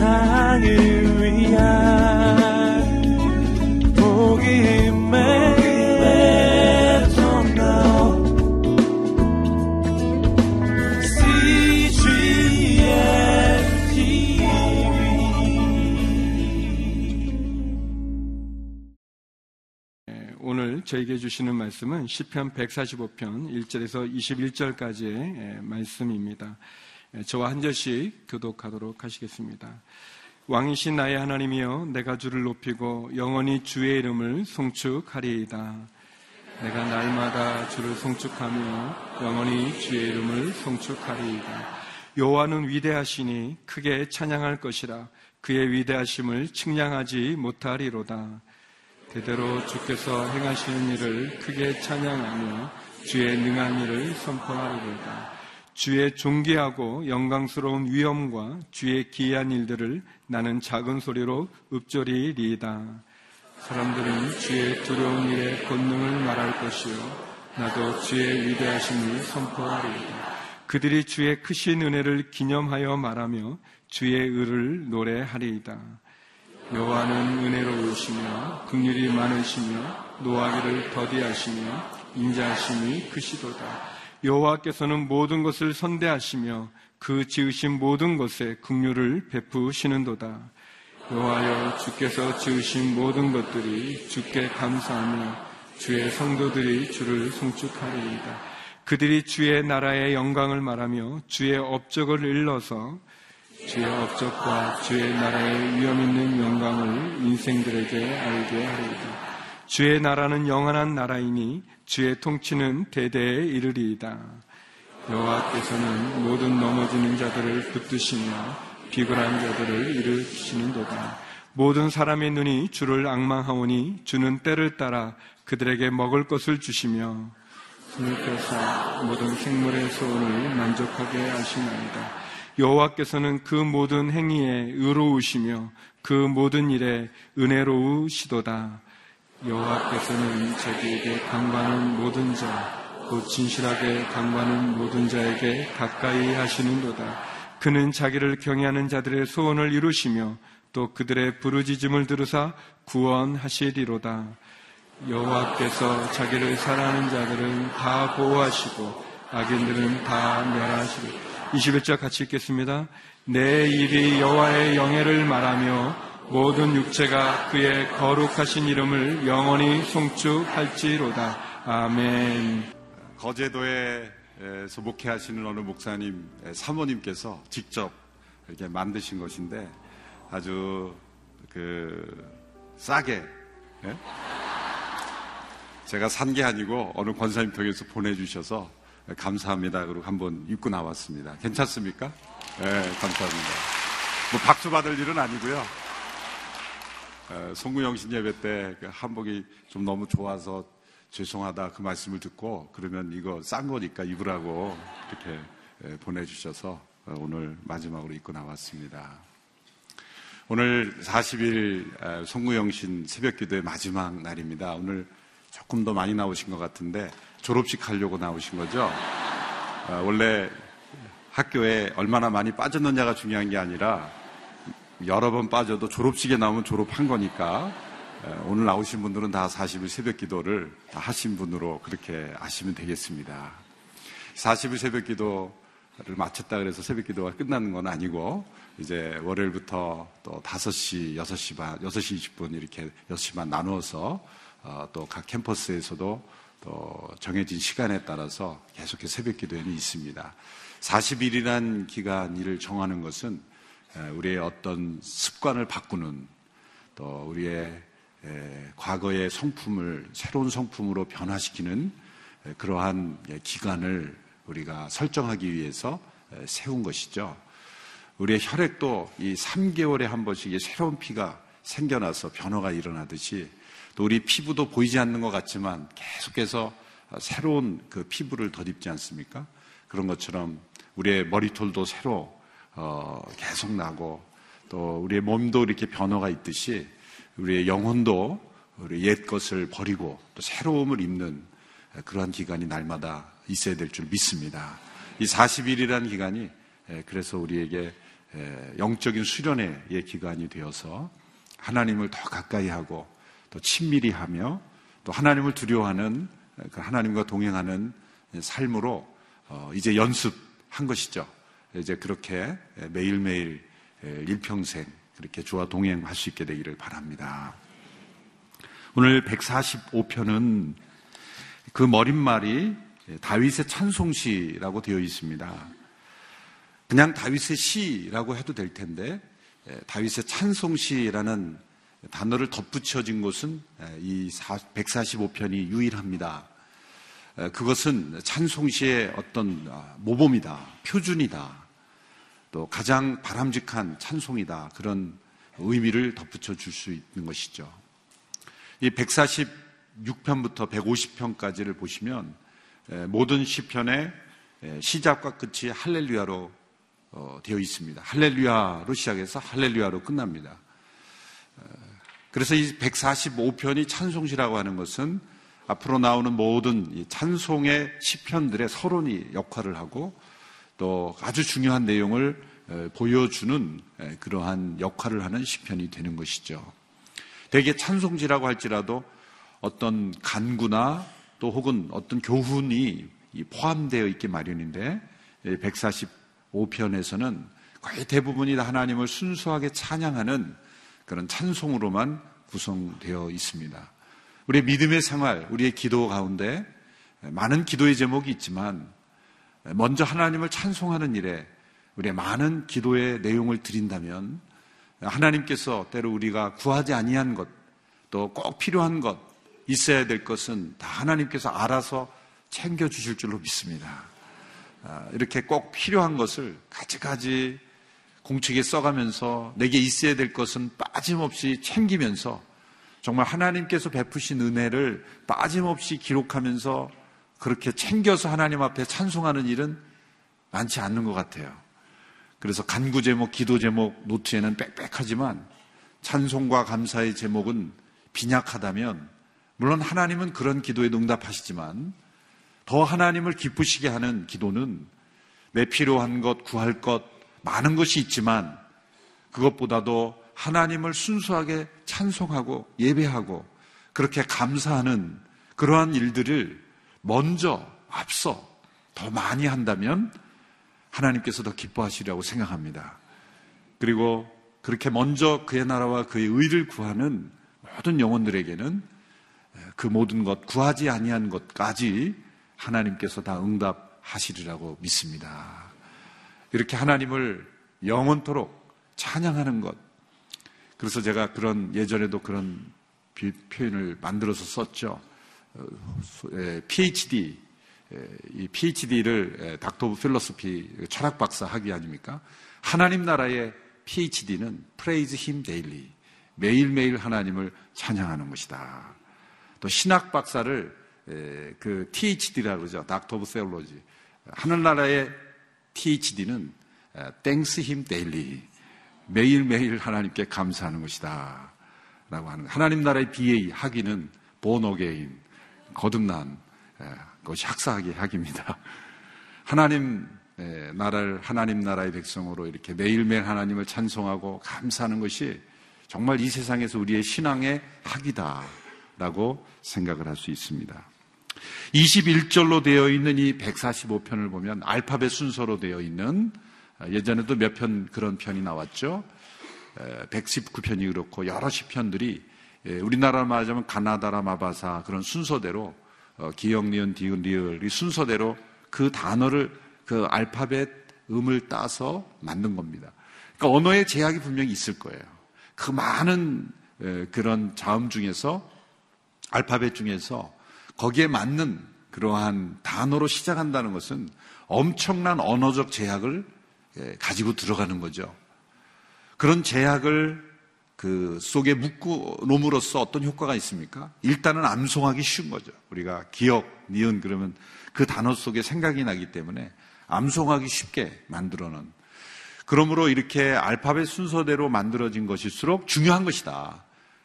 세상을 위한 복음의 저에게 주시는 말씀은 시편 145편 1절에서 21절까지의 말씀입니다. 저와 한 절씩 교독하도록 하시겠습니다. 왕이신 나의 하나님이여 내가 주를 높이고 영원히 주의 이름을 송축하리이다. 내가 날마다 주를 송축하며 영원히 주의 이름을 송축하리이다. 여호와는 위대하시니 크게 찬양할 것이라 그의 위대하심을 측량하지 못하리로다. 대대로 주께서 행하시는 일을 크게 찬양하며 주의 능한 일을 선포하리로다. 주의 존귀하고 영광스러운 위엄과 주의 기이한 일들을 나는 작은 소리로 읊조리리이다. 사람들은 주의 두려운 일의 권능을 말할 것이요. 나도 주의 위대하심을 선포하리이다. 그들이 주의 크신 은혜를 기념하여 말하며 주의 의를 노래하리이다. 여호와는 은혜로우시며 긍휼이 많으시며 노하기를 더디하시며 인자하심이 크시도다. 여호와께서는 모든 것을 선대하시며 그 지으신 모든 것에 긍휼을 베푸시는도다. 여호와여 주께서 지으신 모든 것들이 주께 감사하며 주의 성도들이 주를 송축하리이다. 그들이 주의 나라의 영광을 말하며 주의 업적을 일러서 주의 업적과 주의 나라의 위험 있는 영광을 인생들에게 알게 하리이다. 주의 나라는 영원한 나라이니 주의 통치는 대대에 이르리이다. 여호와께서는 모든 넘어지는 자들을 붙드시며 비굴한 자들을 일으키시는도다. 모든 사람의 눈이 주를 악망하오니 주는 때를 따라 그들에게 먹을 것을 주시며 주님께서 모든 생물의 소원을 만족하게 하시나이다. 여호와께서는 그 모든 행위에 의로우시며 그 모든 일에 은혜로우시도다. 여호와께서는 자기에게 강구하는 모든 자, 곧 진실하게 강구하는 모든 자에게 가까이 하시는도다. 그는 자기를 경외하는 자들의 소원을 이루시며 또 그들의 부르짖음을 들으사 구원하시리로다. 여호와께서 자기를 사랑하는 자들은 다 보호하시고 악인들은 다 멸하시리로다. 21절 같이 읽겠습니다. 내 입이 여호와의 영예를 말하며 모든 육체가 그의 거룩하신 이름을 영원히 송축할지로다. 아멘. 거제도에서 목회하시는 어느 목사님 사모님께서 직접 이렇게 만드신 것인데 아주 그 싸게 예? 제가 산 게 아니고 어느 권사님 통해서 보내주셔서 감사합니다. 그리고 한번 입고 나왔습니다. 괜찮습니까? 네, 감사합니다. 뭐 박수 받을 일은 아니고요. 송구영신 예배 때그 한복이 좀 너무 좋아서 죄송하다 그 말씀을 듣고 그러면 이거 싼 거니까 입으라고 이렇게 보내주셔서 어, 오늘 마지막으로 입고 나왔습니다. 오늘 40일 송구영신 새벽 기도의 마지막 날입니다. 오늘 조금 더 많이 나오신 것 같은데 졸업식 하려고 나오신 거죠? 아, 원래 학교에 얼마나 많이 빠졌느냐가 중요한 게 아니라 여러 번 빠져도 졸업식에 나오면 졸업한 거니까 오늘 나오신 분들은 다 40일 새벽 기도를 다 하신 분으로 그렇게 아시면 되겠습니다. 40일 새벽 기도를 마쳤다 그래서 새벽 기도가 끝나는 건 아니고 이제 월요일부터 또 5시, 6시 반, 6시 20분 이렇게 6시 반 나누어서 어, 또각 캠퍼스에서도 또 정해진 시간에 따라서 계속해서 새벽 기도회는 있습니다. 40일이란 기간을 정하는 것은 우리의 어떤 습관을 바꾸는 또 우리의 과거의 성품을 새로운 성품으로 변화시키는 그러한 기간을 우리가 설정하기 위해서 세운 것이죠. 우리의 혈액도 이 3개월에 한 번씩 새로운 피가 생겨나서 변화가 일어나듯이 또 우리 피부도 보이지 않는 것 같지만 계속해서 새로운 그 피부를 덧입지 않습니까? 그런 것처럼 우리의 머리털도 새로 어, 계속 나고 또 우리의 몸도 이렇게 변화가 있듯이 우리의 영혼도 우리 옛 것을 버리고 또 새로움을 입는 그러한 기간이 날마다 있어야 될 줄 믿습니다. 이 40일이라는 기간이 그래서 우리에게 영적인 수련의 기간이 되어서 하나님을 더 가까이 하고 또 친밀히 하며 또 하나님을 두려워하는 그 하나님과 동행하는 삶으로 어, 이제 연습한 것이죠. 이제 그렇게 매일매일 일평생 그렇게 주와 동행할 수 있게 되기를 바랍니다. 오늘 145편은 그 머릿말이 다윗의 찬송시라고 되어 있습니다. 그냥 다윗의 시라고 해도 될 텐데 다윗의 찬송시라는 단어를 덧붙여진 것은 이 145편이 유일합니다. 그것은 찬송시의 어떤 아, 모범이다, 표준이다, 또 가장 바람직한 찬송이다 그런 의미를 덧붙여 줄 수 있는 것이죠. 이 146편부터 150편까지를 보시면 모든 시편의 시작과 끝이 할렐루야로 어, 되어 있습니다. 할렐루야로 시작해서 할렐루야로 끝납니다. 그래서 이 145편이 찬송시라고 하는 것은 앞으로 나오는 모든 찬송의 시편들의 서론이 역할을 하고 또 아주 중요한 내용을 보여주는 그러한 역할을 하는 시편이 되는 것이죠. 대개 찬송지라고 할지라도 어떤 간구나 또 혹은 어떤 교훈이 포함되어 있기 마련인데 145편에서는 거의 대부분이 다 하나님을 순수하게 찬양하는 그런 찬송으로만 구성되어 있습니다. 우리의 믿음의 생활, 우리의 기도 가운데 많은 기도의 제목이 있지만 먼저 하나님을 찬송하는 일에 우리의 많은 기도의 내용을 드린다면 하나님께서 때로 우리가 구하지 아니한 것, 또 꼭 필요한 것, 있어야 될 것은 다 하나님께서 알아서 챙겨 주실 줄로 믿습니다. 아, 이렇게 꼭 필요한 것을 가지가지 공책에 써가면서 내게 있어야 될 것은 빠짐없이 챙기면서 정말 하나님께서 베푸신 은혜를 빠짐없이 기록하면서 그렇게 챙겨서 하나님 앞에 찬송하는 일은 많지 않는 것 같아요. 그래서 간구 제목, 기도 제목, 노트에는 빽빽하지만 찬송과 감사의 제목은 빈약하다면 물론 하나님은 그런 기도에 응답하시지만 더 하나님을 기쁘시게 하는 기도는 내 필요한 것, 구할 것, 많은 것이 있지만 그것보다도 하나님을 순수하게 찬송하고 예배하고 그렇게 감사하는 그러한 일들을 먼저 앞서 더 많이 한다면 하나님께서 더 기뻐하시리라고 생각합니다. 그리고 그렇게 먼저 그의 나라와 그의 의를 구하는 모든 영혼들에게는 그 모든 것 구하지 아니한 것까지 하나님께서 다 응답하시리라고 믿습니다. 이렇게 하나님을 영원토록 찬양하는 것. 그래서 제가 그런 예전에도 그런 표현을 만들어서 썼죠. PhD, 이 PhD를 Doctor of Philosophy 철학 박사 학위 아닙니까? 하나님 나라의 PhD는 Praise Him Daily. 매일매일 하나님을 찬양하는 것이다. 또 신학 박사를 그 THD라고 그러죠. Doctor of Theology. 하늘나라의 THD는 Thanks Him Daily. 매일매일 하나님께 감사하는 것이다. 라고 하는 하나님 나라의 BA 학위는 Born Again 거듭난 것이 학사학위 학입니다. 하나님 나라를 하나님 나라의 백성으로 이렇게 매일매일 하나님을 찬송하고 감사하는 것이 정말 이 세상에서 우리의 신앙의 학이다라고 생각을 할 수 있습니다. 21절로 되어 있는 이 145편을 보면 알파벳 순서로 되어 있는 예전에도 몇 편 그런 편이 나왔죠. 119편이 그렇고 여러 시편들이 우리나라로 말하자면 가나다라 마바사 그런 순서대로 어, 기역, 니은, 디귿, 리을 이 순서대로 그 단어를 그 알파벳 음을 따서 만든 겁니다. 그러니까 언어의 제약이 분명히 있을 거예요. 그 많은 그런 자음 중에서 알파벳 중에서 거기에 맞는 그러한 단어로 시작한다는 것은 엄청난 언어적 제약을 예, 가지고 들어가는 거죠. 그런 제약을 그 속에 묶고 놓음으로써 어떤 효과가 있습니까? 일단은 암송하기 쉬운 거죠. 우리가 기억, 니은 그러면 그 단어 속에 생각이 나기 때문에 암송하기 쉽게 만들어는 그러므로 이렇게 알파벳 순서대로 만들어진 것일수록 중요한 것이다.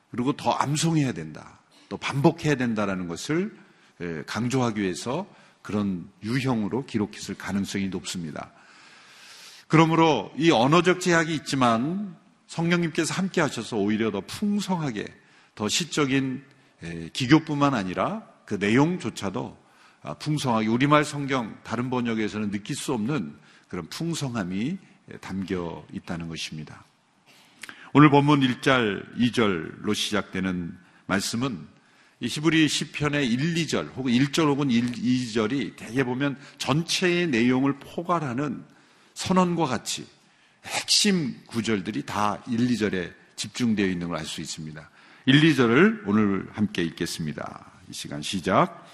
그리고 더 암송해야 된다. 또 반복해야 된다라는 것을 예, 강조하기 위해서 그런 유형으로 기록했을 가능성이 높습니다. 그러므로 이 언어적 제약이 있지만 성령님께서 함께 하셔서 오히려 더 풍성하게 더 시적인 기교뿐만 아니라 그 내용조차도 아, 풍성하게 우리말 성경 다른 번역에서는 느낄 수 없는 그런 풍성함이 담겨 있다는 것입니다. 오늘 본문 1절, 2절로 시작되는 말씀은 이 히브리 시편의 1, 2절 혹은 1절 혹은 1, 2절이 대개 보면 전체의 내용을 포괄하는 선언과 같이 핵심 구절들이 다 1, 2절에 집중되어 있는 걸 알 수 있습니다. 1, 2절을 오늘 함께 읽겠습니다. 이 시간 시작.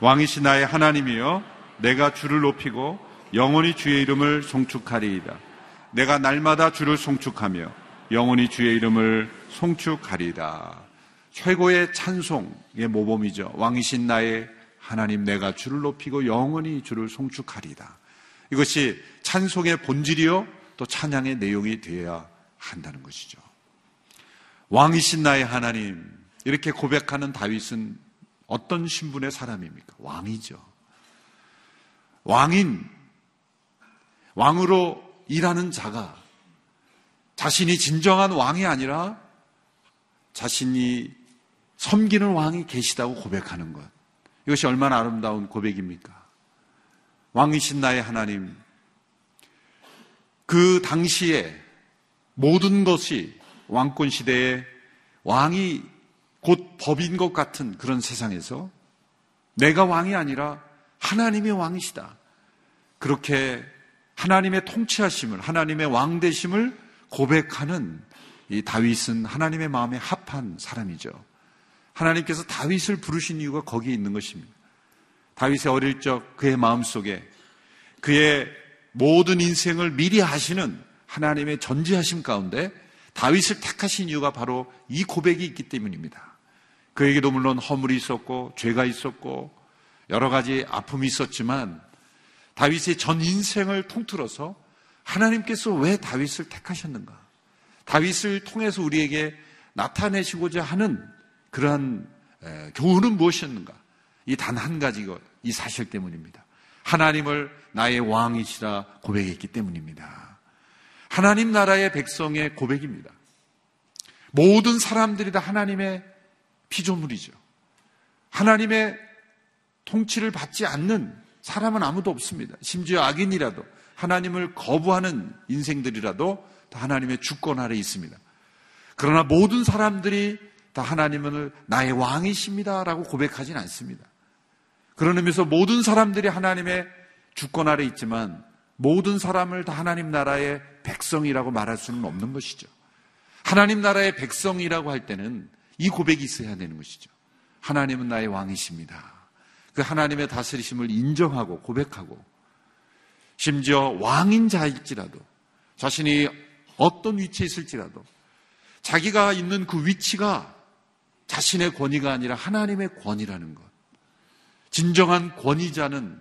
왕이시 나의 하나님이여 내가 주를 높이고 영원히 주의 이름을 송축하리이다. 내가 날마다 주를 송축하며 영원히 주의 이름을 송축하리이다. 최고의 찬송의 모범이죠. 왕이신 나의 하나님 내가 주를 높이고 영원히 주를 송축하리이다. 이것이 찬송의 본질이요 또 찬양의 내용이 되어야 한다는 것이죠. 왕이신 나의 하나님 이렇게 고백하는 다윗은 어떤 신분의 사람입니까? 왕이죠. 왕인 왕으로 일하는 자가 자신이 진정한 왕이 아니라 자신이 섬기는 왕이 계시다고 고백하는 것. 이것이 얼마나 아름다운 고백입니까? 왕이신 나의 하나님, 그 당시에 모든 것이 왕권 시대에 왕이 곧 법인 것 같은 그런 세상에서 내가 왕이 아니라 하나님의 왕이시다. 그렇게 하나님의 통치하심을, 하나님의 왕 되심을 고백하는 이 다윗은 하나님의 마음에 합한 사람이죠. 하나님께서 다윗을 부르신 이유가 거기에 있는 것입니다. 다윗의 어릴 적 그의 마음 속에 그의 모든 인생을 미리 하시는 하나님의 전지하심 가운데 다윗을 택하신 이유가 바로 이 고백이 있기 때문입니다. 그에게도 물론 허물이 있었고 죄가 있었고 여러 가지 아픔이 있었지만 다윗의 전 인생을 통틀어서 하나님께서 왜 다윗을 택하셨는가? 다윗을 통해서 우리에게 나타내시고자 하는 그러한 교훈은 무엇이었는가? 이 단 한 가지 이 사실 때문입니다. 하나님을 나의 왕이시라 고백했기 때문입니다. 하나님 나라의 백성의 고백입니다. 모든 사람들이 다 하나님의 피조물이죠. 하나님의 통치를 받지 않는 사람은 아무도 없습니다. 심지어 악인이라도 하나님을 거부하는 인생들이라도 다 하나님의 주권 아래 있습니다. 그러나 모든 사람들이 다 하나님은 나의 왕이십니다라고 고백하진 않습니다. 그런 의미에서 모든 사람들이 하나님의 주권 아래 있지만 모든 사람을 다 하나님 나라의 백성이라고 말할 수는 없는 것이죠. 하나님 나라의 백성이라고 할 때는 이 고백이 있어야 되는 것이죠. 하나님은 나의 왕이십니다. 그 하나님의 다스리심을 인정하고 고백하고 심지어 왕인 자일지라도 자신이 어떤 위치에 있을지라도 자기가 있는 그 위치가 자신의 권위가 아니라 하나님의 권위라는 것. 진정한 권위자는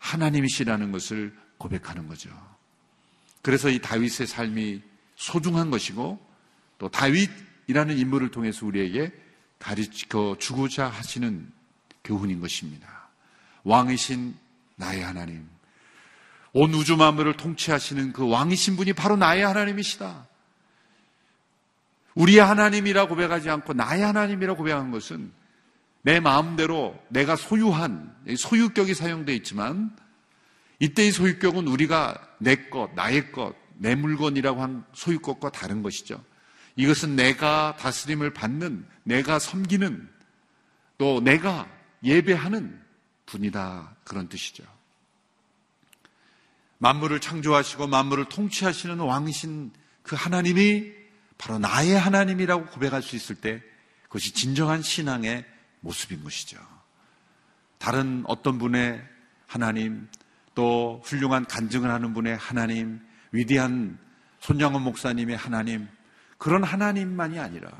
하나님이시라는 것을 고백하는 거죠. 그래서 이 다윗의 삶이 소중한 것이고 또 다윗이라는 인물을 통해서 우리에게 가르쳐 주고자 하시는 교훈인 것입니다. 왕이신 나의 하나님. 온 우주 만물을 통치하시는 그 왕이신 분이 바로 나의 하나님이시다. 우리의 하나님이라 고백하지 않고 나의 하나님이라 고백한 것은 내 마음대로 내가 소유한 소유격이 사용되어 있지만 이때의 소유격은 우리가 내 것, 나의 것, 내 물건이라고 한 소유격과 다른 것이죠. 이것은 내가 다스림을 받는, 내가 섬기는, 또 내가 예배하는 분이다. 그런 뜻이죠. 만물을 창조하시고 만물을 통치하시는 왕이신 그 하나님이 바로 나의 하나님이라고 고백할 수 있을 때 그것이 진정한 신앙의 모습인 것이죠. 다른 어떤 분의 하나님, 또 훌륭한 간증을 하는 분의 하나님, 위대한 손양원 목사님의 하나님, 그런 하나님만이 아니라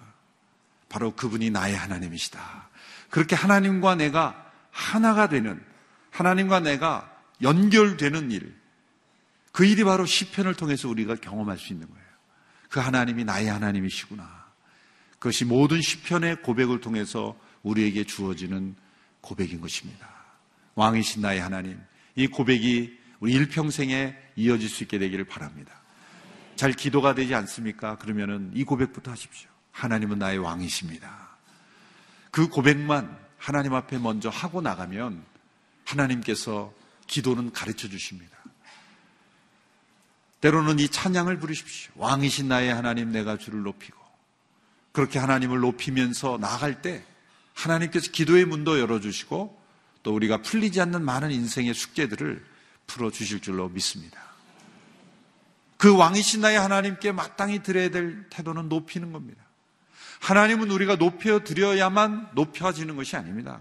바로 그분이 나의 하나님이시다. 그렇게 하나님과 내가 하나가 되는, 하나님과 내가 연결되는 일, 그 일이 바로 시편을 통해서 우리가 경험할 수 있는 거예요. 그 하나님이 나의 하나님이시구나. 그것이 모든 시편의 고백을 통해서 우리에게 주어지는 고백인 것입니다. 왕이신 나의 하나님. 이 고백이 우리 일평생에 이어질 수 있게 되기를 바랍니다. 잘 기도가 되지 않습니까? 그러면은 이 고백부터 하십시오. 하나님은 나의 왕이십니다. 그 고백만 하나님 앞에 먼저 하고 나가면 하나님께서 기도는 가르쳐 주십니다. 때로는 이 찬양을 부르십시오. 왕이신 나의 하나님 내가 주를 높이고 그렇게 하나님을 높이면서 나아갈 때 하나님께서 기도의 문도 열어주시고 또 우리가 풀리지 않는 많은 인생의 숙제들을 풀어주실 줄로 믿습니다. 그 왕이신 나의 하나님께 마땅히 드려야 될 태도는 높이는 겁니다. 하나님은 우리가 높여드려야만 높여지는 것이 아닙니다.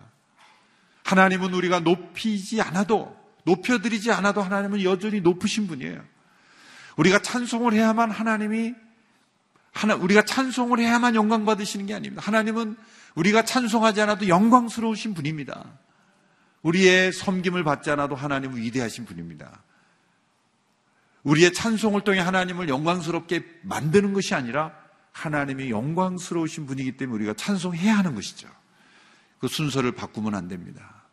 하나님은 우리가 높이지 않아도, 높여드리지 않아도 하나님은 여전히 높으신 분이에요. 우리가 찬송을 해야만 하나님이, 하나, 우리가 찬송을 해야만 영광 받으시는 게 아닙니다. 하나님은 우리가 찬송하지 않아도 영광스러우신 분입니다. 우리의 섬김을 받지 않아도 하나님은 위대하신 분입니다. 우리의 찬송을 통해 하나님을 영광스럽게 만드는 것이 아니라 하나님이 영광스러우신 분이기 때문에 우리가 찬송해야 하는 것이죠. 그 순서를 바꾸면 안 됩니다.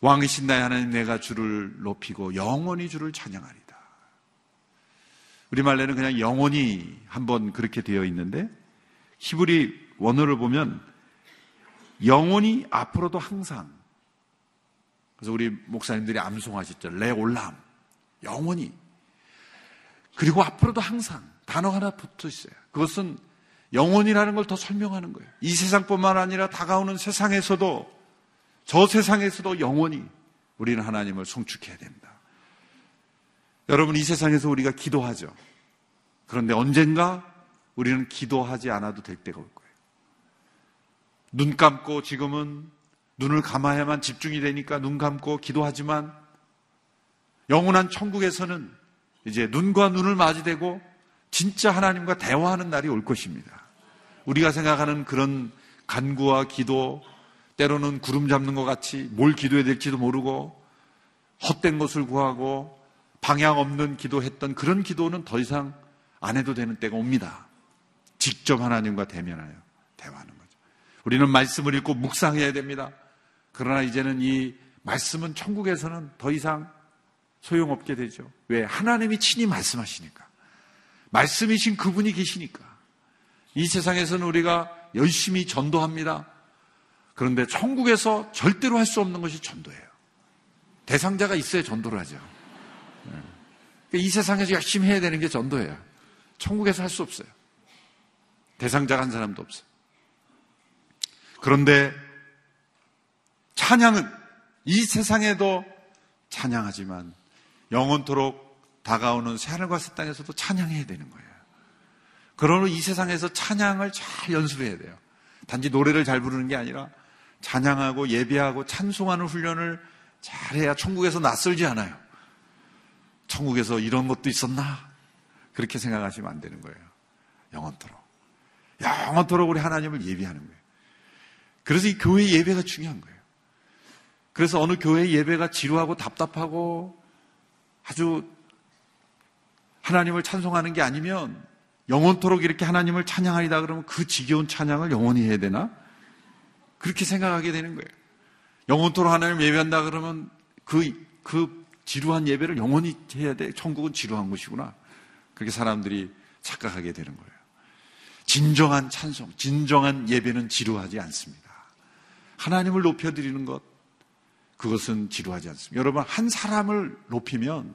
왕이신 나의 하나님 내가 주를 높이고 영원히 주를 찬양하리다. 우리말로는 그냥 영원히 한번 그렇게 되어 있는데 히브리 원어를 보면 영원히 앞으로도 항상 그래서 우리 목사님들이 암송하셨죠. 레올람 영원히 그리고 앞으로도 항상 단어 하나 붙어 있어요. 그것은 영혼이라는 걸 더 설명하는 거예요. 이 세상뿐만 아니라 다가오는 세상에서도 저 세상에서도 영원히 우리는 하나님을 송축해야 됩니다. 여러분 이 세상에서 우리가 기도하죠. 그런데 언젠가 우리는 기도하지 않아도 될 때가 올 거예요. 눈 감고 지금은 눈을 감아야만 집중이 되니까 눈 감고 기도하지만 영원한 천국에서는 이제 눈과 눈을 맞이되고 진짜 하나님과 대화하는 날이 올 것입니다. 우리가 생각하는 그런 간구와 기도, 때로는 구름 잡는 것 같이 뭘 기도해야 될지도 모르고 헛된 것을 구하고 방향 없는 기도했던 그런 기도는 더 이상 안 해도 되는 때가 옵니다. 직접 하나님과 대면하여 대화하는. 우리는 말씀을 읽고 묵상해야 됩니다. 그러나 이제는 이 말씀은 천국에서는 더 이상 소용없게 되죠. 왜? 하나님이 친히 말씀하시니까. 말씀이신 그분이 계시니까. 이 세상에서는 우리가 열심히 전도합니다. 그런데 천국에서 절대로 할 수 없는 것이 전도예요. 대상자가 있어야 전도를 하죠. 네. 그러니까 이 세상에서 열심히 해야 되는 게 전도예요. 천국에서 할 수 없어요. 대상자가 한 사람도 없어요. 그런데 찬양은 이 세상에도 찬양하지만 영원토록 다가오는 새하늘과 새 땅에서도 찬양해야 되는 거예요. 그러므로 이 세상에서 찬양을 잘 연습해야 돼요. 단지 노래를 잘 부르는 게 아니라 찬양하고 예배하고 찬송하는 훈련을 잘해야 천국에서 낯설지 않아요. 천국에서 이런 것도 있었나? 그렇게 생각하시면 안 되는 거예요. 영원토록. 영원토록 우리 하나님을 예배하는 거예요. 그래서 이 교회 예배가 중요한 거예요. 그래서 어느 교회 예배가 지루하고 답답하고 아주 하나님을 찬송하는 게 아니면 영원토록 이렇게 하나님을 찬양하리다 그러면 그 지겨운 찬양을 영원히 해야 되나? 그렇게 생각하게 되는 거예요. 영원토록 하나님 예배한다 그러면 그, 그 지루한 예배를 영원히 해야 돼. 천국은 지루한 곳이구나. 그렇게 사람들이 착각하게 되는 거예요. 진정한 찬송, 진정한 예배는 지루하지 않습니다. 하나님을 높여드리는 것, 그것은 지루하지 않습니다. 여러분, 한 사람을 높이면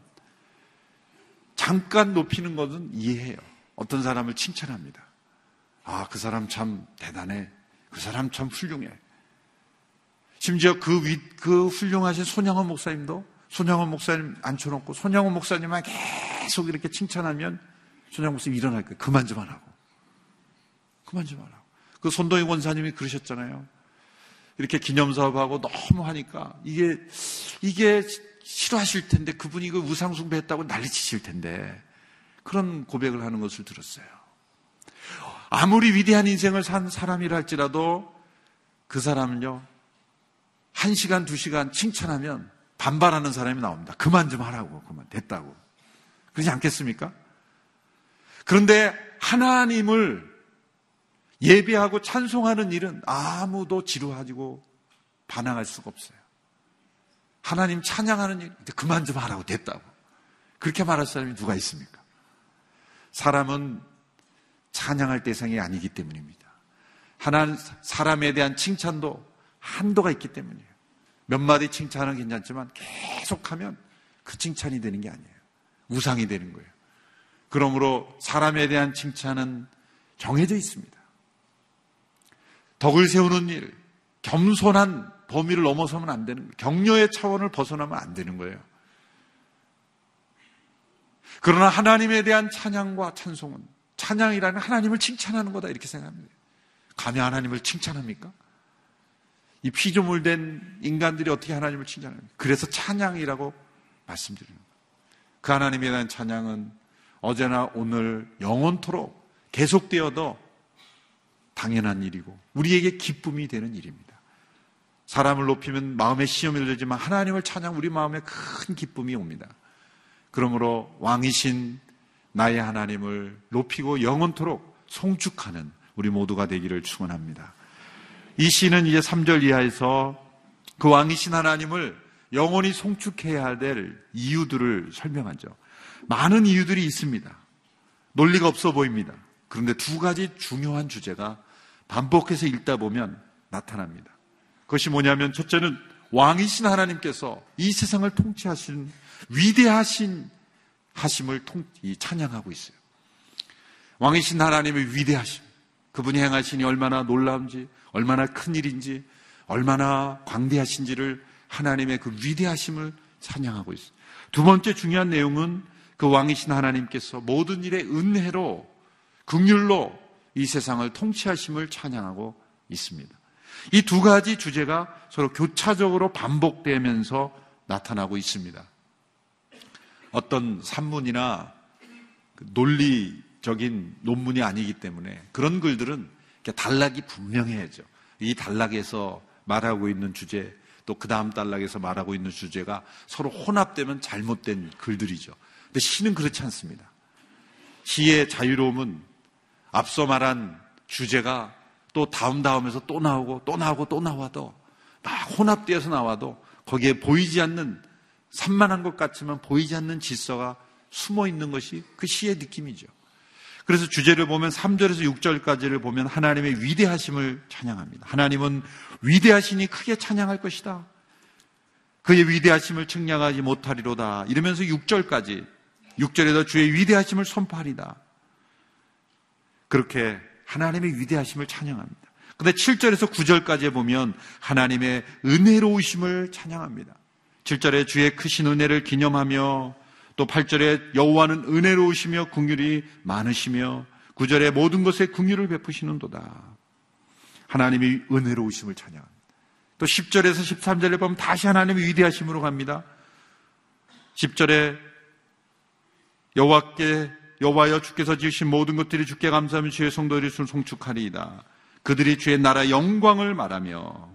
잠깐 높이는 것은 이해해요. 어떤 사람을 칭찬합니다. 아, 그 사람 참 대단해. 그 사람 참 훌륭해. 심지어 그 위, 그 훌륭하신 손양원 목사님도 손양원 목사님 앉혀놓고 손양원 목사님만 계속 이렇게 칭찬하면 손양원 목사님 일어날 거예요. 그만 좀 하라고. 그만 좀 하라고. 그 손동희 원사님이 그러셨잖아요. 이렇게 기념사업하고 너무 하니까 이게, 이게 싫어하실 텐데 그분이 그 우상숭배했다고 난리치실 텐데 그런 고백을 하는 것을 들었어요. 아무리 위대한 인생을 산 사람이라 할지라도 그 사람은요, 한 시간, 두 시간 칭찬하면 반발하는 사람이 나옵니다. 그만 좀 하라고, 그만, 됐다고. 그러지 않겠습니까? 그런데 하나님을 예배하고 찬송하는 일은 아무도 지루하지고 반항할 수가 없어요. 하나님 찬양하는 일, 그만 좀 하라고 됐다고. 그렇게 말할 사람이 누가 있습니까? 사람은 찬양할 대상이 아니기 때문입니다. 하나님, 사람에 대한 칭찬도 한도가 있기 때문이에요. 몇 마디 칭찬은 괜찮지만 계속하면 그 칭찬이 되는 게 아니에요. 우상이 되는 거예요. 그러므로 사람에 대한 칭찬은 정해져 있습니다. 덕을 세우는 일, 겸손한 범위를 넘어서면 안 되는 거예요. 격려의 차원을 벗어나면 안 되는 거예요. 그러나 하나님에 대한 찬양과 찬송은 찬양이라는 하나님을 칭찬하는 거다 이렇게 생각합니다. 감히 하나님을 칭찬합니까? 이 피조물 된 인간들이 어떻게 하나님을 칭찬합니까? 그래서 찬양이라고 말씀드리는 거예요. 그 하나님에 대한 찬양은 어제나 오늘 영원토록 계속되어도 당연한 일이고 우리에게 기쁨이 되는 일입니다. 사람을 높이면 마음에 시험이 들지만 하나님을 찬양 우리 마음에 큰 기쁨이 옵니다. 그러므로 왕이신 나의 하나님을 높이고 영원토록 송축하는 우리 모두가 되기를 축원합니다. 이 시는 이제 3절 이하에서 그 왕이신 하나님을 영원히 송축해야 될 이유들을 설명하죠. 많은 이유들이 있습니다. 논리가 없어 보입니다. 그런데 두 가지 중요한 주제가 반복해서 읽다 보면 나타납니다. 그것이 뭐냐면 첫째는 왕이신 하나님께서 이 세상을 통치하신 위대하신 하심을 통, 찬양하고 있어요. 왕이신 하나님의 위대하심, 그분이 행하시니 얼마나 놀라운지, 얼마나 큰 일인지, 얼마나 광대하신지를 하나님의 그 위대하심을 찬양하고 있어요. 두 번째 중요한 내용은 그 왕이신 하나님께서 모든 일에 은혜로, 극률로 이 세상을 통치하심을 찬양하고 있습니다. 이 두 가지 주제가 서로 교차적으로 반복되면서 나타나고 있습니다. 어떤 산문이나 그 논리적인 논문이 아니기 때문에 그런 글들은 단락이 분명해야죠. 이 단락에서 말하고 있는 주제, 또 그 다음 단락에서 말하고 있는 주제가 서로 혼합되면 잘못된 글들이죠. 근데 시는 그렇지 않습니다. 시의 자유로움은 앞서 말한 주제가 또 다음 다음에서 또 나오고 또 나오고 또 나와도 막 혼합되어서 나와도 거기에 보이지 않는 산만한 것 같지만 보이지 않는 질서가 숨어 있는 것이 그 시의 느낌이죠. 그래서 주제를 보면 3절에서 6절까지를 보면 하나님의 위대하심을 찬양합니다. 하나님은 위대하시니 크게 찬양할 것이다. 그의 위대하심을 측량하지 못하리로다. 이러면서 6절까지 6절에도 주의 위대하심을 선포하리다. 그렇게 하나님의 위대하심을 찬양합니다. 근데 7절에서 9절까지 보면 하나님의 은혜로우심을 찬양합니다. 7절에 주의 크신 은혜를 기념하며 또 8절에 여호와는 은혜로우시며 궁휼이 많으시며 9절에 모든 것에 궁휼을 베푸시는도다. 하나님이 은혜로우심을 찬양합니다. 또 10절에서 13절에 보면 다시 하나님의 위대하심으로 갑니다. 10절에 여호와께 여호와여 주께서 지으신 모든 것들이 주께 감사하며 주의 성도들이 송축하리이다. 그들이 주의 나라 영광을 말하며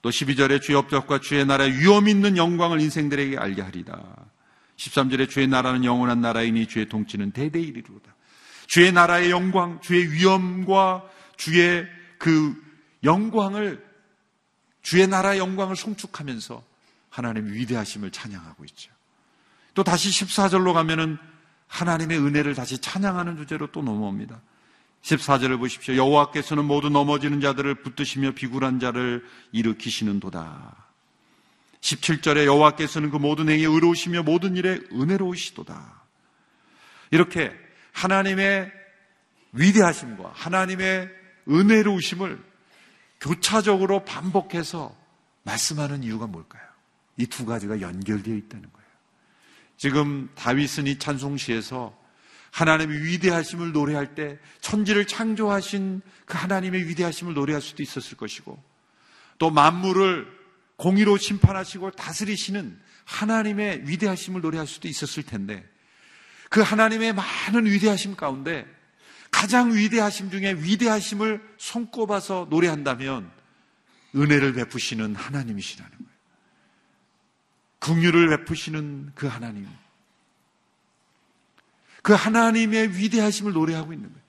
또 12절에 주의 업적과 주의 나라의 위험 있는 영광을 인생들에게 알게 하리다. 13절에 주의 나라는 영원한 나라이니 주의 통치는 대대 이리로다. 주의 나라의 영광, 주의 위엄과 주의 그 영광을 주의 나라의 영광을 송축하면서 하나님의 위대하심을 찬양하고 있죠. 또 다시 14절로 가면은 하나님의 은혜를 다시 찬양하는 주제로 또 넘어옵니다. 14절을 보십시오. 여호와께서는 모두 넘어지는 자들을 붙드시며 비굴한 자를 일으키시는 도다. 17절에 여호와께서는 그 모든 행에 의로우시며 모든 일에 은혜로우시도다. 이렇게 하나님의 위대하심과 하나님의 은혜로우심을 교차적으로 반복해서 말씀하는 이유가 뭘까요? 이 두 가지가 연결되어 있다는 거예요. 지금 다윗은 이 찬송시에서 하나님의 위대하심을 노래할 때 천지를 창조하신 그 하나님의 위대하심을 노래할 수도 있었을 것이고 또 만물을 공의로 심판하시고 다스리시는 하나님의 위대하심을 노래할 수도 있었을 텐데 그 하나님의 많은 위대하심 가운데 가장 위대하심 중에 위대하심을 손꼽아서 노래한다면 은혜를 베푸시는 하나님이시라는 거예요. 긍휼을 베푸시는 그 하나님. 그 하나님의 위대하심을 노래하고 있는 거예요.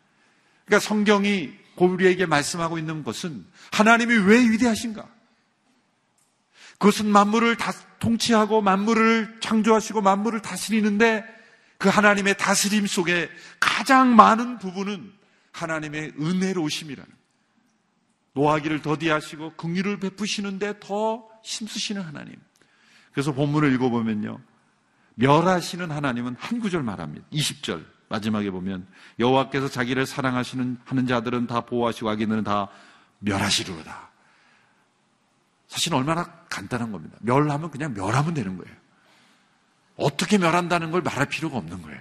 그러니까 성경이 우리에게 말씀하고 있는 것은 하나님이 왜 위대하신가? 그것은 만물을 다 통치하고 만물을 창조하시고 만물을 다스리는데 그 하나님의 다스림 속에 가장 많은 부분은 하나님의 은혜로우심이라는 노하기를 더디하시고 긍휼을 베푸시는데 더 힘쓰시는 하나님. 그래서 본문을 읽어보면요. 멸하시는 하나님은 한 구절 말합니다. 20절 마지막에 보면 여호와께서 자기를 사랑하시는 하는 자들은 다 보호하시고 악인들은 다 멸하시리로다. 사실 얼마나 간단한 겁니다. 멸하면 그냥 멸하면 되는 거예요. 어떻게 멸한다는 걸 말할 필요가 없는 거예요.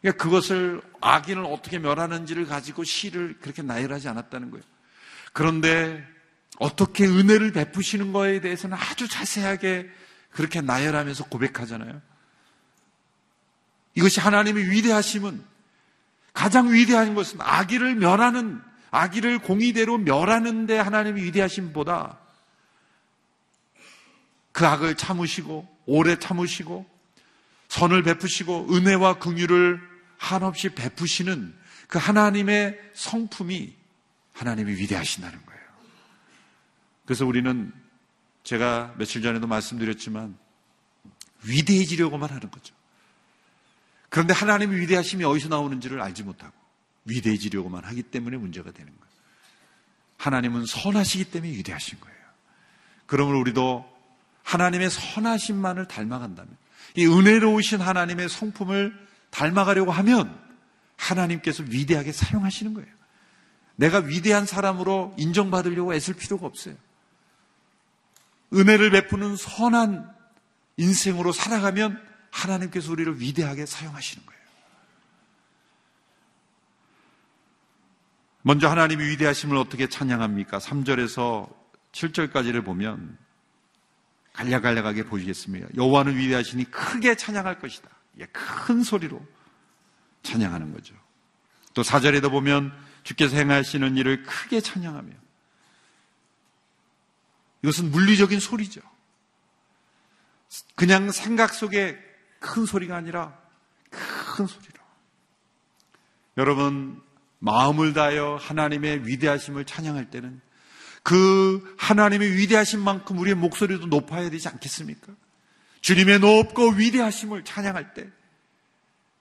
그러니까 그것을 악인을 어떻게 멸하는지를 가지고 시를 그렇게 나열하지 않았다는 거예요. 그런데 어떻게 은혜를 베푸시는 거에 대해서는 아주 자세하게 그렇게 나열하면서 고백하잖아요. 이것이 하나님의 위대하심은 가장 위대한 것은 악의를 멸하는 악의를 공의대로 멸하는데 하나님의 위대하심보다 그 악을 참으시고 오래 참으시고 선을 베푸시고 은혜와 긍휼을 한없이 베푸시는 그 하나님의 성품이 하나님이 위대하신다는 거예요. 그래서 우리는 제가 며칠 전에도 말씀드렸지만 위대해지려고만 하는 거죠. 그런데 하나님의 위대하심이 어디서 나오는지를 알지 못하고 위대해지려고만 하기 때문에 문제가 되는 거예요. 하나님은 선하시기 때문에 위대하신 거예요. 그러면 우리도 하나님의 선하심만을 닮아간다면 이 은혜로우신 하나님의 성품을 닮아가려고 하면 하나님께서 위대하게 사용하시는 거예요. 내가 위대한 사람으로 인정받으려고 애쓸 필요가 없어요. 은혜를 베푸는 선한 인생으로 살아가면 하나님께서 우리를 위대하게 사용하시는 거예요. 먼저 하나님의 위대하심을 어떻게 찬양합니까? 3절에서 7절까지를 보면 간략간략하게 보시겠습니다. 여호와는 위대하시니 크게 찬양할 것이다. 큰 소리로 찬양하는 거죠. 또 4절에도 보면 주께서 행하시는 일을 크게 찬양하며 이것은 물리적인 소리죠. 그냥 생각 속에 큰 소리가 아니라 큰 소리로. 여러분, 마음을 다하여 하나님의 위대하심을 찬양할 때는 그 하나님의 위대하신 만큼 우리의 목소리도 높아야 되지 않겠습니까? 주님의 높고 위대하심을 찬양할 때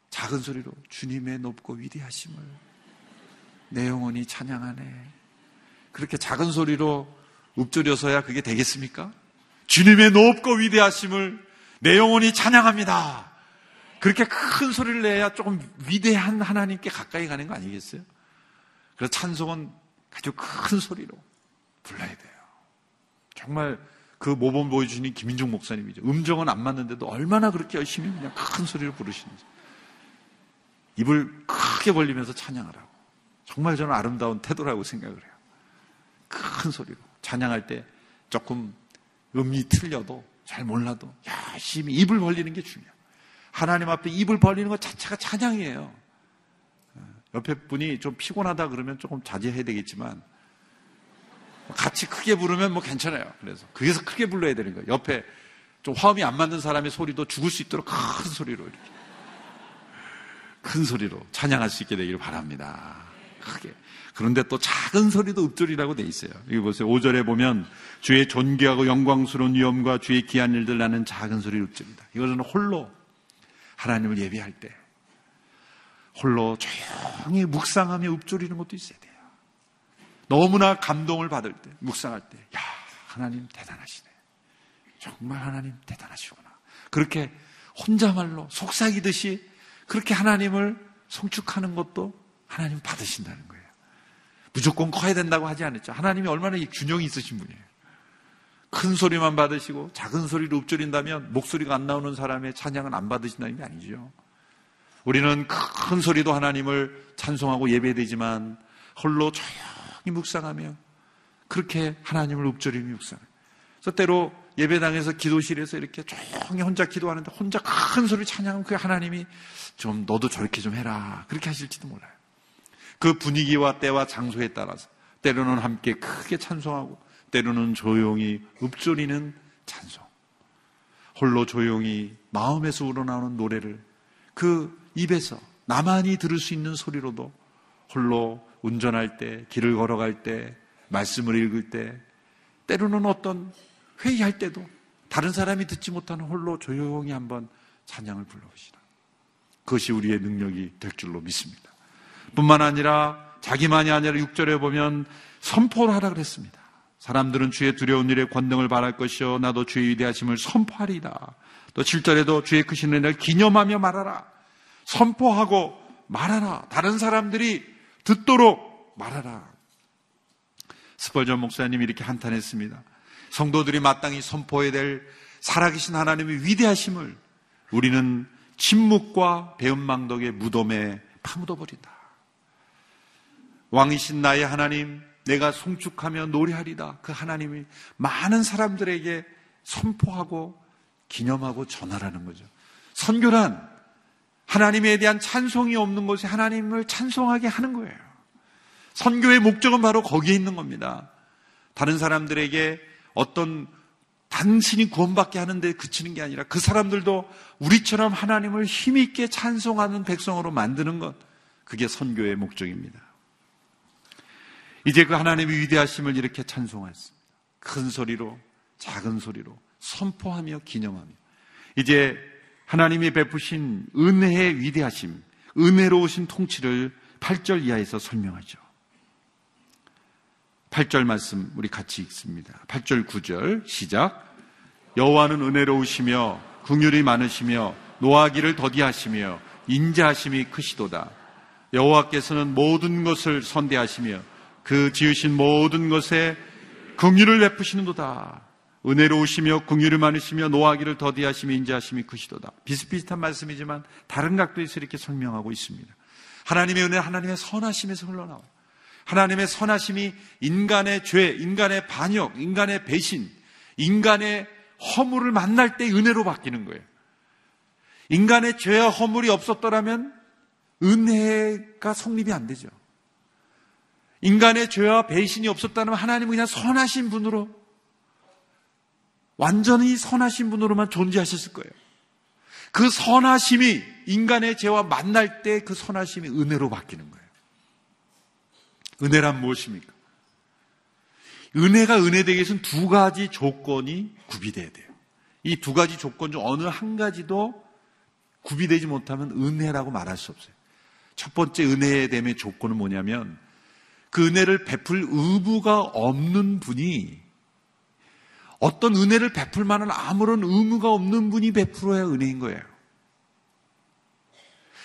작은 소리로 주님의 높고 위대하심을 내 영혼이 찬양하네. 그렇게 작은 소리로 읊조려서야 그게 되겠습니까? 주님의 높고 위대하심을 내 영혼이 찬양합니다. 그렇게 큰 소리를 내야 조금 위대한 하나님께 가까이 가는 거 아니겠어요? 그래서 찬송은 아주 큰 소리로 불러야 돼요. 정말 그 모범 보여주신 김인중 목사님이죠. 음정은 안 맞는데도 얼마나 그렇게 열심히 그냥 큰 소리를 부르시는지. 입을 크게 벌리면서 찬양하라고. 정말 저는 아름다운 태도라고 생각을 해요. 큰 소리로. 찬양할 때 조금 음이 틀려도 잘 몰라도 열심히 입을 벌리는 게 중요해요. 하나님 앞에 입을 벌리는 것 자체가 찬양이에요. 옆에 분이 좀 피곤하다 그러면 조금 자제해야 되겠지만 같이 크게 부르면 뭐 괜찮아요. 그래서 그래서 크게 불러야 되는 거예요. 옆에 좀 화음이 안 맞는 사람의 소리도 죽을 수 있도록 큰 소리로 이렇게 큰 소리로 찬양할 수 있게 되기를 바랍니다. 크게. 그런데 또 작은 소리도 읊조리라고 돼 있어요. 여기 보세요. 5절에 보면 주의 존귀하고 영광스러운 위엄과 주의 귀한 일들 나는 작은 소리를 읊조리다. 이것은 홀로 하나님을 예배할 때 홀로 조용히 묵상하며 읊조리는 것도 있어야 돼요. 너무나 감동을 받을 때, 묵상할 때, 야, 하나님 대단하시네. 정말 하나님 대단하시구나. 그렇게 혼자말로 속삭이듯이 그렇게 하나님을 송축하는 것도 하나님 받으신다는 거예요. 무조건 커야 된다고 하지 않았죠. 하나님이 얼마나 이 균형이 있으신 분이에요. 큰 소리만 받으시고 작은 소리로 읊조린다면 목소리가 안 나오는 사람의 찬양은 안 받으신다는 게 아니죠. 우리는 큰 소리도 하나님을 찬송하고 예배되지만 홀로 조용히 묵상하며 그렇게 하나님을 읊조리며 묵상해요. 그래서 때로 예배당에서 기도실에서 이렇게 조용히 혼자 기도하는데 혼자 큰 소리 찬양하면 그 하나님이 좀 너도 저렇게 좀 해라 그렇게 하실지도 몰라요. 그 분위기와 때와 장소에 따라서 때로는 함께 크게 찬송하고 때로는 조용히 읊조리는 찬송. 홀로 조용히 마음에서 우러나오는 노래를 그 입에서 나만이 들을 수 있는 소리로도 홀로 운전할 때, 길을 걸어갈 때, 말씀을 읽을 때, 때로는 어떤 회의할 때도 다른 사람이 듣지 못하는 홀로 조용히 한번 찬양을 불러보시라. 그것이 우리의 능력이 될 줄로 믿습니다. 뿐만 아니라 자기만이 아니라 6절에 보면 선포를 하라 그랬습니다. 사람들은 주의 두려운 일에 권능을 바랄 것이요 나도 주의 위대하심을 선포하리다. 또 7절에도 주의 크신 은혜를 기념하며 말하라. 선포하고 말하라. 다른 사람들이 듣도록 말하라. 스펄전 목사님이 이렇게 한탄했습니다. 성도들이 마땅히 선포해야 될 살아계신 하나님의 위대하심을 우리는 침묵과 배은망덕의 무덤에 파묻어버린다. 왕이신 나의 하나님, 내가 송축하며 노래하리다. 그 하나님이 많은 사람들에게 선포하고 기념하고 전하라는 거죠. 선교란 하나님에 대한 찬송이 없는 곳에 하나님을 찬송하게 하는 거예요. 선교의 목적은 바로 거기에 있는 겁니다. 다른 사람들에게 어떤 당신이 구원받게 하는데 그치는 게 아니라 그 사람들도 우리처럼 하나님을 힘있게 찬송하는 백성으로 만드는 것. 그게 선교의 목적입니다. 이제 그 하나님의 위대하심을 이렇게 찬송했습니다. 큰 소리로, 작은 소리로, 선포하며 기념하며. 이제 하나님이 베푸신 은혜의 위대하심, 은혜로우신 통치를 8절 이하에서 설명하죠. 8절 말씀 우리 같이 읽습니다. 8절 9절 시작. 여호와는 은혜로우시며 긍휼이 많으시며 노하기를 더디하시며 인자하심이 크시도다. 여호와께서는 모든 것을 선대하시며 그 지으신 모든 것에 긍휼을 베푸시는도다. 은혜로우시며 긍휼이 많으시며 노하기를 더디하시며 인자하심이 크시도다. 비슷비슷한 말씀이지만 다른 각도에서 이렇게 설명하고 있습니다. 하나님의 은혜, 하나님의 선하심에서 흘러나와요. 하나님의 선하심이 인간의 죄, 인간의 반역, 인간의 배신, 인간의 허물을 만날 때 은혜로 바뀌는 거예요. 인간의 죄와 허물이 없었더라면 은혜가 성립이 안 되죠. 인간의 죄와 배신이 없었다면 하나님은 그냥 선하신 분으로 완전히 선하신 분으로만 존재하셨을 거예요. 그 선하심이 인간의 죄와 만날 때 그 선하심이 은혜로 바뀌는 거예요. 은혜란 무엇입니까? 은혜가 은혜되기 위해서는 두 가지 조건이 구비돼야 돼요. 이 두 가지 조건 중 어느 한 가지도 구비되지 못하면 은혜라고 말할 수 없어요. 첫 번째 대한 조건은 뭐냐면 그 은혜를 베풀 의무가 없는 분이 어떤 은혜를 베풀 만한 아무런 의무가 없는 분이 베풀어야 은혜인 거예요.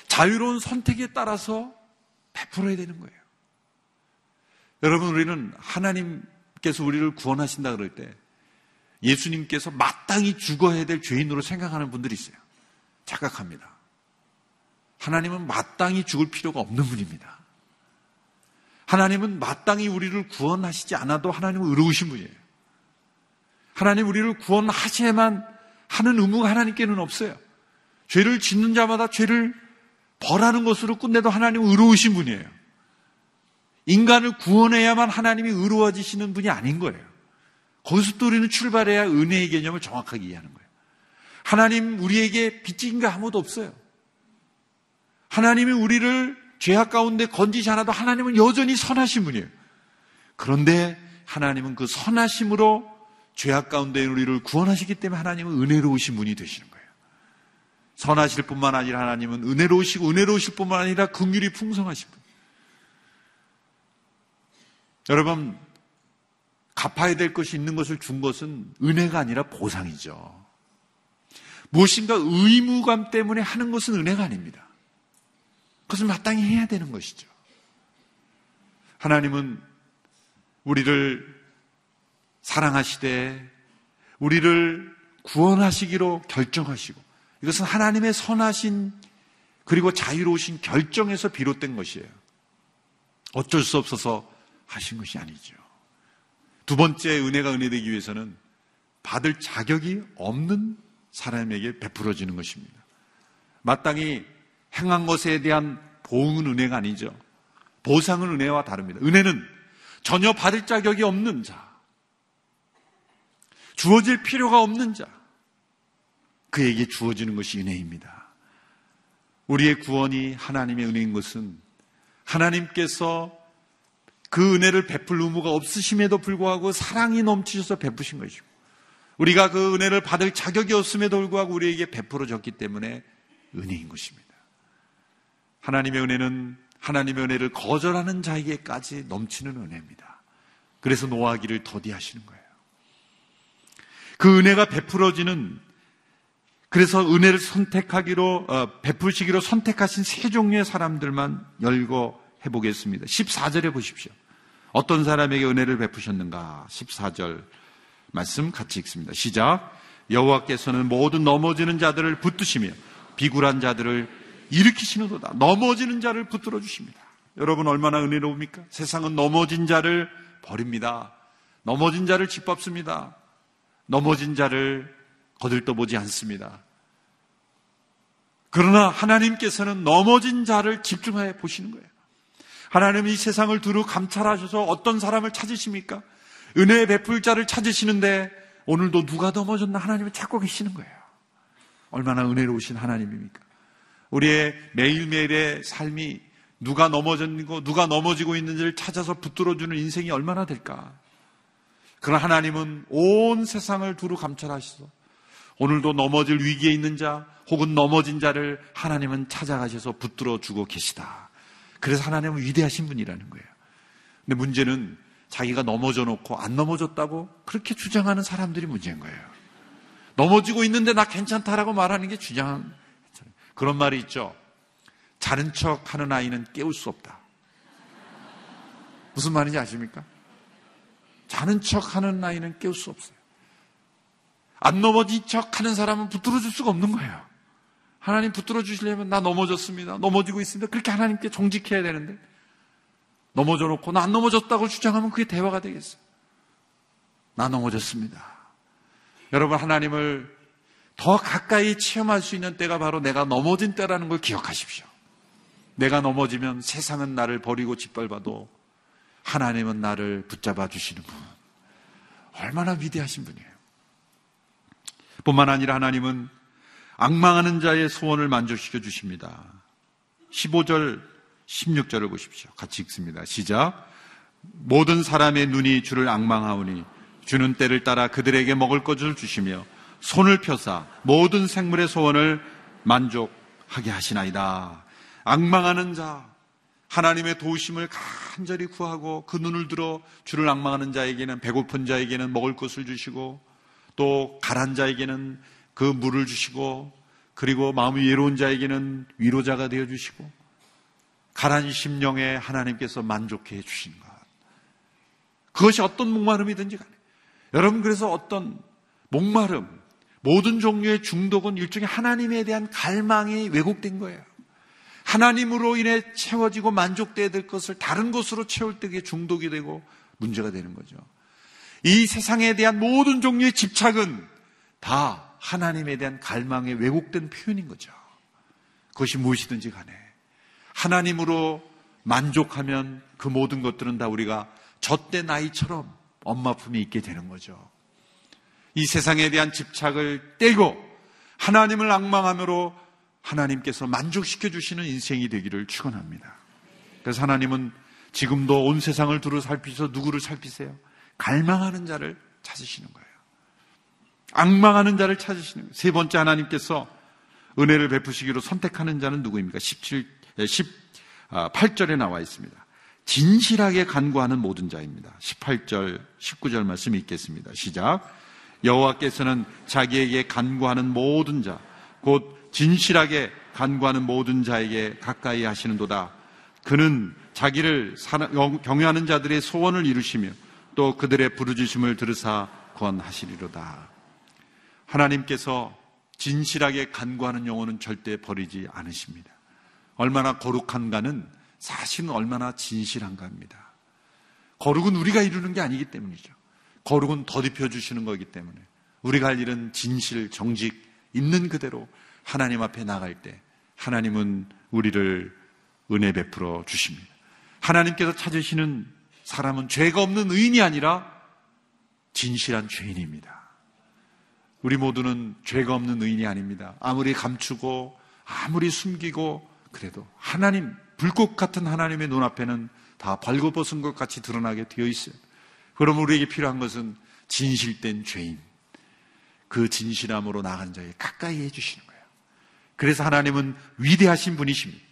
자유로운 선택에 따라서 베풀어야 되는 거예요. 여러분, 우리는 하나님께서 우리를 구원하신다 그럴 때 예수님께서 마땅히 죽어야 될 죄인으로 생각하는 분들이 있어요. 착각합니다. 하나님은 마땅히 죽을 필요가 없는 분입니다. 하나님은 마땅히 우리를 구원하시지 않아도 하나님은 의로우신 분이에요. 하나님 우리를 구원하셔야만 하는 의무가 하나님께는 없어요. 죄를 짓는 자마다 죄를 벌하는 것으로 끝내도 하나님은 의로우신 분이에요. 인간을 구원해야만 하나님이 의로워지시는 분이 아닌 거예요. 거기서 또 우리는 출발해야 은혜의 개념을 정확하게 이해하는 거예요. 하나님 우리에게 빚진 게 아무도 없어요. 하나님이 우리를 죄악 가운데 건지지 않아도 하나님은 여전히 선하신 분이에요. 그런데 하나님은 그 선하심으로 죄악 가운데 우리를 구원하시기 때문에 하나님은 은혜로우신 분이 되시는 거예요. 선하실 뿐만 아니라 하나님은 은혜로우시고 은혜로우실 뿐만 아니라 긍휼이 풍성하신 분. 여러분 갚아야 될 것이 있는 것을 준 것은 은혜가 아니라 보상이죠. 무엇인가 의무감 때문에 하는 것은 은혜가 아닙니다. 그것을 마땅히 해야 되는 것이죠. 하나님은 우리를 사랑하시되 우리를 구원하시기로 결정하시고 이것은 하나님의 선하신 그리고 자유로우신 결정에서 비롯된 것이에요. 어쩔 수 없어서 하신 것이 아니죠. 두 번째 은혜가 은혜되기 위해서는 받을 자격이 없는 사람에게 베풀어지는 것입니다. 마땅히 행한 것에 대한 보응은 은혜가 아니죠. 보상은 은혜와 다릅니다. 은혜는 전혀 받을 자격이 없는 자, 주어질 필요가 없는 자, 그에게 주어지는 것이 은혜입니다. 우리의 구원이 하나님의 은혜인 것은 하나님께서 그 은혜를 베풀 의무가 없으심에도 불구하고 사랑이 넘치셔서 베푸신 것이고 우리가 그 은혜를 받을 자격이 없음에도 불구하고 우리에게 베풀어졌기 때문에 은혜인 것입니다. 하나님의 은혜는 하나님의 은혜를 거절하는 자에게까지 넘치는 은혜입니다. 그래서 노하기를 더디하시는 거예요. 그 은혜가 베풀어지는 그래서 은혜를 선택하기로 어, 베풀시기로 선택하신 세 종류의 사람들만 열고 해보겠습니다. 14절에 보십시오. 어떤 사람에게 은혜를 베푸셨는가? 14절 말씀 같이 읽습니다. 시작. 여호와께서는 모든 넘어지는 자들을 붙드시며 비굴한 자들을 일으키시는도다. 넘어지는 자를 붙들어 주십니다. 여러분 얼마나 은혜로웁니까? 세상은 넘어진 자를 버립니다. 넘어진 자를 짓밟습니다. 넘어진 자를 거들떠보지 않습니다. 그러나 하나님께서는 넘어진 자를 집중하여 보시는 거예요. 하나님이 세상을 두루 감찰하셔서 어떤 사람을 찾으십니까? 은혜의 베풀 자를 찾으시는데 오늘도 누가 넘어졌나 하나님은 찾고 계시는 거예요. 얼마나 은혜로우신 하나님입니까? 우리의 매일매일의 삶이 누가 넘어졌고 누가 넘어지고 있는지를 찾아서 붙들어주는 인생이 얼마나 될까? 그러나 하나님은 온 세상을 두루 감찰하시소. 오늘도 넘어질 위기에 있는 자 혹은 넘어진 자를 하나님은 찾아가셔서 붙들어 주고 계시다. 그래서 하나님은 위대하신 분이라는 거예요. 근데 문제는 자기가 넘어져 놓고 안 넘어졌다고 그렇게 주장하는 사람들이 문제인 거예요. 넘어지고 있는데 나 괜찮다라고 말하는 게 주장 그런 말이 있죠. 자는 척 하는 아이는 깨울 수 없다. 무슨 말인지 아십니까? 자는 척 하는 아이는 깨울 수 없어요. 안 넘어진 척 하는 사람은 붙들어 줄 수가 없는 거예요. 하나님 붙들어 주시려면 나 넘어졌습니다. 넘어지고 있습니다. 그렇게 하나님께 정직해야 되는데 넘어져 놓고 나 안 넘어졌다고 주장하면 그게 대화가 되겠어요. 나 넘어졌습니다. 여러분 하나님을 더 가까이 체험할 수 있는 때가 바로 내가 넘어진 때라는 걸 기억하십시오. 내가 넘어지면 세상은 나를 버리고 짓밟아도 하나님은 나를 붙잡아 주시는 분. 얼마나 위대하신 분이에요. 뿐만 아니라 하나님은 악망하는 자의 소원을 만족시켜 주십니다. 15절, 16절을 보십시오. 같이 읽습니다. 시작. 모든 사람의 눈이 주를 악망하오니 주는 때를 따라 그들에게 먹을 것을 주시며 손을 펴사 모든 생물의 소원을 만족하게 하시나이다. 악망하는 자, 하나님의 도우심을 간절히 구하고 그 눈을 들어 주를 악망하는 자에게는 배고픈 자에게는 먹을 것을 주시고 또 가란 자에게는 그 물을 주시고 그리고 마음이 외로운 자에게는 위로자가 되어 주시고 가란 심령에 하나님께서 만족해 주신 것. 그것이 어떤 목마름이든지 간에 여러분 그래서 어떤 목마름 모든 종류의 중독은 일종의 하나님에 대한 갈망이 왜곡된 거예요. 하나님으로 인해 채워지고 만족돼야 될 것을 다른 것으로 채울 때 그게 중독이 되고 문제가 되는 거죠. 이 세상에 대한 모든 종류의 집착은 다 하나님에 대한 갈망의 왜곡된 표현인 거죠. 그것이 무엇이든지 간에 하나님으로 만족하면 그 모든 것들은 다 우리가 젖대 나이처럼 엄마 품에 있게 되는 거죠. 이 세상에 대한 집착을 떼고 하나님을 악망함으로 하나님께서 만족시켜 주시는 인생이 되기를 축원합니다. 그래서 하나님은 지금도 온 세상을 두루 살피셔 누구를 살피세요? 갈망하는 자를 찾으시는 거예요. 악망하는 자를 찾으시는 거예요. 세 번째 하나님께서 은혜를 베푸시기로 선택하는 자는 누구입니까? 17, 18절에 나와 있습니다. 진실하게 간구하는 모든 자입니다. 18절, 19절 말씀 읽겠습니다. 시작. 여호와께서는 자기에게 간구하는 모든 자, 곧 진실하게 간구하는 모든 자에게 가까이 하시는도다. 그는 자기를 경외하는 자들의 소원을 이루시며 또 그들의 부르짖음을 들으사 권하시리로다. 하나님께서 진실하게 간구하는 영혼은 절대 버리지 않으십니다. 얼마나 거룩한가는 사실은 얼마나 진실한가입니다. 거룩은 우리가 이루는 게 아니기 때문이죠. 거룩은 더딥혀 주시는 거기 때문에 우리가 할 일은 진실, 정직 있는 그대로 하나님 앞에 나갈 때 하나님은 우리를 은혜 베풀어 주십니다. 하나님께서 찾으시는 사람은 죄가 없는 의인이 아니라 진실한 죄인입니다. 우리 모두는 죄가 없는 의인이 아닙니다. 아무리 감추고 아무리 숨기고 그래도 하나님 불꽃 같은 하나님의 눈앞에는 다 벌거벗은 것 같이 드러나게 되어 있어요. 그럼 우리에게 필요한 것은 진실된 죄인. 그 진실함으로 나간 자에 가까이 해주시는 거예요. 그래서 하나님은 위대하신 분이십니다.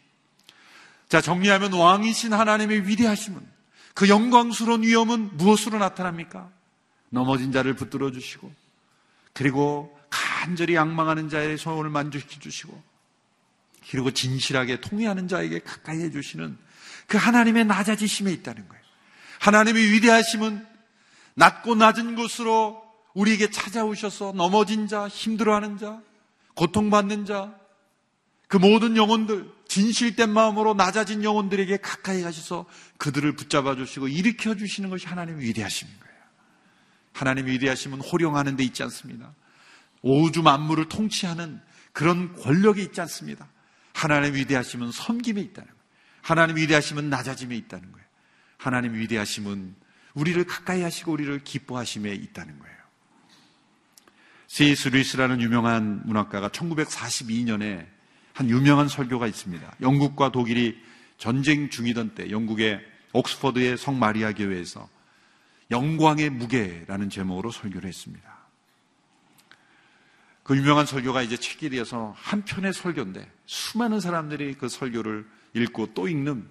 자, 정리하면 왕이신 하나님의 위대하심은 그 영광스러운 위엄은 무엇으로 나타납니까? 넘어진 자를 붙들어 주시고 그리고 간절히 양망하는 자의 소원을 만족해 주시고 그리고 진실하게 통회하는 자에게 가까이 해 주시는 그 하나님의 낮아지심에 있다는 거예요. 하나님의 위대하심은 낮고 낮은 곳으로 우리에게 찾아오셔서 넘어진 자, 힘들어하는 자, 고통받는 자, 그 모든 영혼들, 진실된 마음으로 낮아진 영혼들에게 가까이 가셔서 그들을 붙잡아 주시고 일으켜 주시는 것이 하나님의 위대하심인 거예요. 하나님의 위대하심은 호령하는 데 있지 않습니다. 오우주 만물을 통치하는 그런 권력이 있지 않습니다. 하나님의 위대하심은 섬김에 있다는 거예요. 하나님의 위대하심은 낮아짐에 있다는 거예요. 하나님의 위대하심은 우리를 가까이 하시고 우리를 기뻐하심에 있다는 거예요. 세이스 루이스라는 유명한 문학가가 1942년에 한 유명한 설교가 있습니다. 영국과 독일이 전쟁 중이던 때 영국의 옥스퍼드의 성 마리아 교회에서 영광의 무게라는 제목으로 설교를 했습니다. 그 유명한 설교가 이제 책이 되어서 한 편의 설교인데 수많은 사람들이 그 설교를 읽고 또 읽는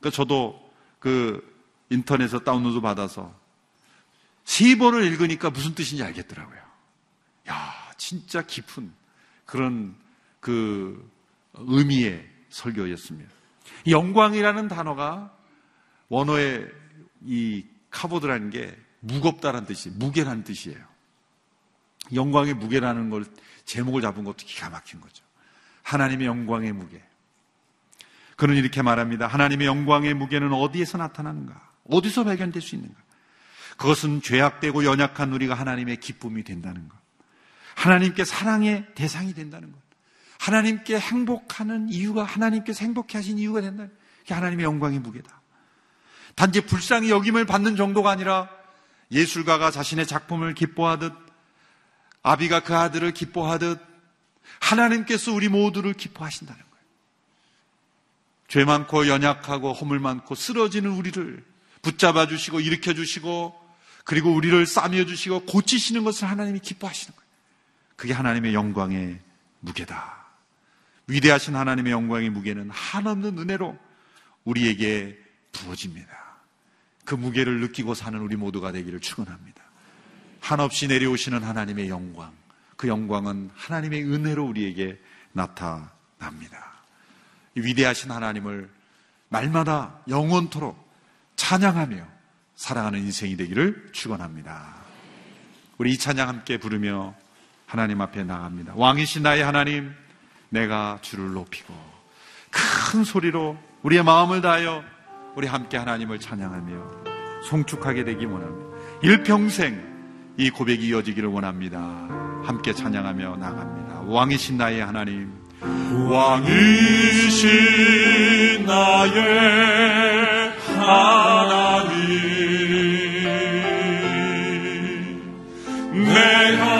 그 저도 그 인터넷에서 다운로드 받아서 세 번을 읽으니까 무슨 뜻인지 알겠더라고요. 야, 진짜 깊은 그런 그 의미의 설교였습니다. 영광이라는 단어가 원어의 이 카보드라는 게 무겁다라는 뜻이, 무게라는 뜻이에요. 영광의 무게라는 걸 제목을 잡은 것도 기가 막힌 거죠. 하나님의 영광의 무게. 그는 이렇게 말합니다. 하나님의 영광의 무게는 어디에서 나타나는가? 어디서 발견될 수 있는가? 그것은 죄악되고 연약한 우리가 하나님의 기쁨이 된다는 것. 하나님께 사랑의 대상이 된다는 것. 하나님께 행복하는 이유가 하나님께서 행복해 하신 이유가 된다. 그게 하나님의 영광의 무게다. 단지 불쌍히 여김을 받는 정도가 아니라 예술가가 자신의 작품을 기뻐하듯 아비가 그 아들을 기뻐하듯 하나님께서 우리 모두를 기뻐하신다는 거예요. 죄 많고 연약하고 허물 많고 쓰러지는 우리를 붙잡아 주시고 일으켜 주시고 그리고 우리를 싸며 주시고 고치시는 것을 하나님이 기뻐하시는 거예요. 그게 하나님의 영광의 무게다. 위대하신 하나님의 영광의 무게는 한없는 은혜로 우리에게 부어집니다. 그 무게를 느끼고 사는 우리 모두가 되기를 축원합니다. 한없이 내려오시는 하나님의 영광, 그 영광은 하나님의 은혜로 우리에게 나타납니다. 위대하신 하나님을 날마다 영원토록 찬양하며 사랑하는 인생이 되기를 축원합니다. 우리 이 찬양 함께 부르며 하나님 앞에 나갑니다. 왕이신 나의 하나님, 내가 주를 높이고 큰 소리로 우리의 마음을 다하여 우리 함께 하나님을 찬양하며 송축하게 되기 원합니다. 일평생 이 고백이 이어지기를 원합니다. 함께 찬양하며 나갑니다. 왕이신 나의 하나님, 왕이신 나의 하나님. 내가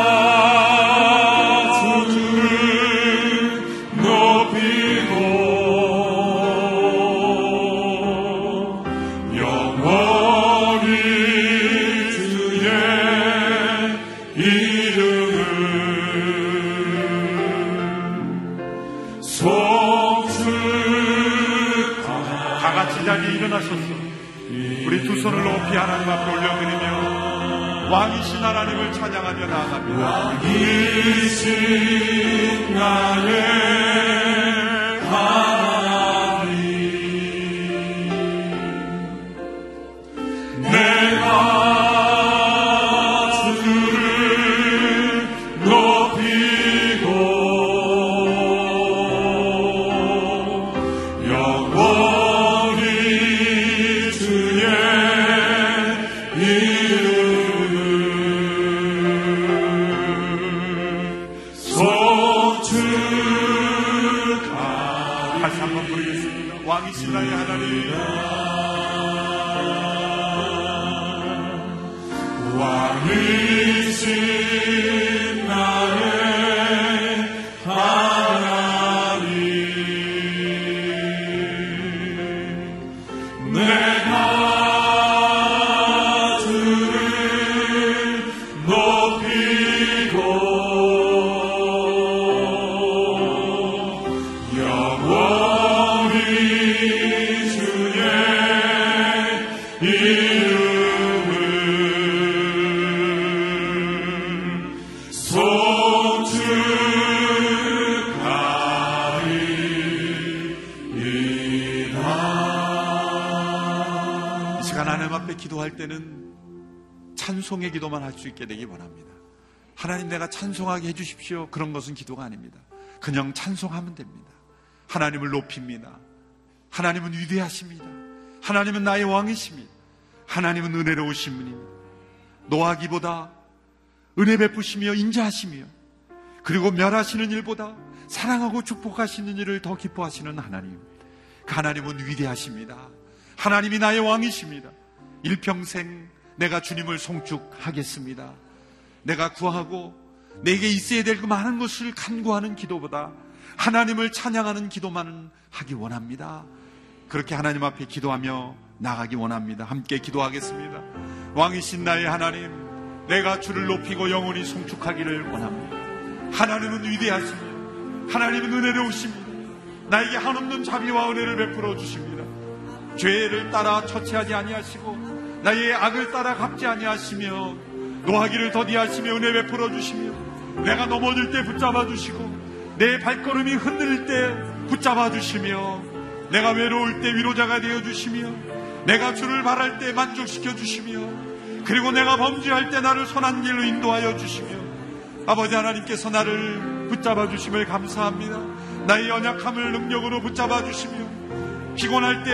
높이 일어나셨소. 우리 두 손을 높이 하나님 앞에 올려드리며 왕이신 하나님을 찬양하며 나아갑니다. 이신 나의 하나님 앞에 기도할 때는 찬송의 기도만 할 수 있게 되기 원합니다. 하나님 내가 찬송하게 해주십시오. 그런 것은 기도가 아닙니다. 그냥 찬송하면 됩니다. 하나님을 높입니다. 하나님은 위대하십니다. 하나님은 나의 왕이십니다. 하나님은 은혜로우신 분입니다. 노하기보다 은혜 베푸시며 인자하시며 그리고 멸하시는 일보다 사랑하고 축복하시는 일을 더 기뻐하시는 하나님. 그 하나님은 위대하십니다. 하나님이 나의 왕이십니다. 일평생 내가 주님을 송축하겠습니다. 내가 구하고 내게 있어야 될 그 많은 것을 간구하는 기도보다 하나님을 찬양하는 기도만은 하기 원합니다. 그렇게 하나님 앞에 기도하며 나가기 원합니다. 함께 기도하겠습니다. 왕이신 나의 하나님, 내가 주를 높이고 영원히 송축하기를 원합니다. 하나님은 위대하십니다. 하나님은 은혜로우십니다. 나에게 한없는 자비와 은혜를 베풀어 주십니다. 죄를 따라 처치하지 아니하시고 나의 악을 따라 갚지 아니하시며 노하기를 더디하시며 은혜 베풀어 주시며 내가 넘어질 때 붙잡아 주시고 내 발걸음이 흔들릴 때 붙잡아 주시며 내가 외로울 때 위로자가 되어 주시며 내가 주를 바랄 때 만족시켜 주시며 그리고 내가 범죄할 때 나를 선한 길로 인도하여 주시며 아버지 하나님께서 나를 붙잡아 주심을 감사합니다. 나의 연약함을 능력으로 붙잡아 주시며 피곤할 때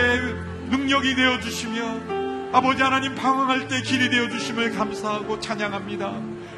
능력이 되어 주시며 아버지 하나님 방황할 때 길이 되어 주심을 감사하고 찬양합니다.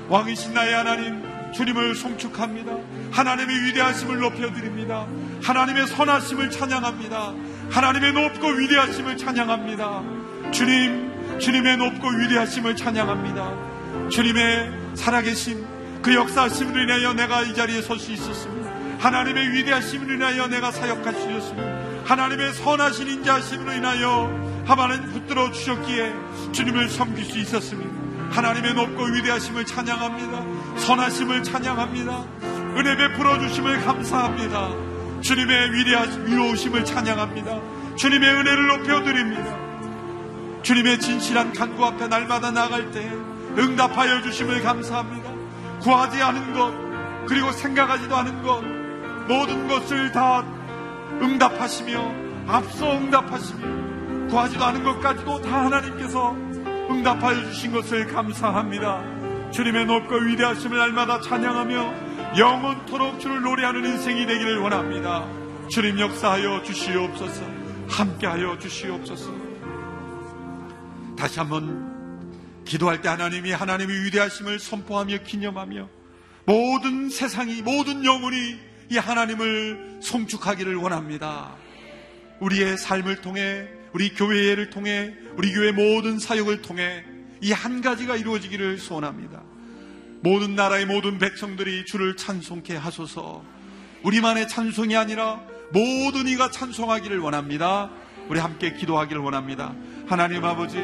왕이신 나의 하나님 주님을 송축합니다. 하나님의 위대하심을 높여드립니다. 하나님의 선하심을 찬양합니다. 하나님의 높고 위대하심을 찬양합니다. 주님, 주님의 높고 위대하심을 찬양합니다. 주님의 살아계신 그 역사하심을 인하여 내가 이 자리에 설 수 있었습니다. 하나님의 위대하심을 인하여 내가 사역할 수 있었습니다. 하나님의 선하신 인자하심으로 인하여 하나님 붙들어 주셨기에 주님을 섬길 수 있었습니다. 하나님의 높고 위대하심을 찬양합니다. 선하심을 찬양합니다. 은혜 베풀어 주심을 감사합니다. 주님의 위대하심, 위로우심을 찬양합니다. 주님의 은혜를 높여드립니다. 주님의 진실한 간구 앞에 날마다 나갈 때 응답하여 주심을 감사합니다. 구하지 않은 것, 그리고 생각하지도 않은 것, 모든 것을 다 응답하시며, 앞서 응답하시며, 구하지도 않은 것까지도 다 하나님께서 응답하여 주신 것을 감사합니다. 주님의 높고 위대하심을 날마다 찬양하며 영원토록 주를 노래하는 인생이 되기를 원합니다. 주님 역사하여 주시옵소서. 함께하여 주시옵소서. 다시 한번 기도할 때 하나님이 하나님의 위대하심을 선포하며 기념하며 모든 세상이 모든 영혼이 이 하나님을 송축하기를 원합니다. 우리의 삶을 통해 우리 교회를 통해 우리 교회 모든 사역을 통해 이 한 가지가 이루어지기를 소원합니다. 모든 나라의 모든 백성들이 주를 찬송케 하소서. 우리만의 찬송이 아니라 모든 이가 찬송하기를 원합니다. 우리 함께 기도하기를 원합니다. 하나님 아버지,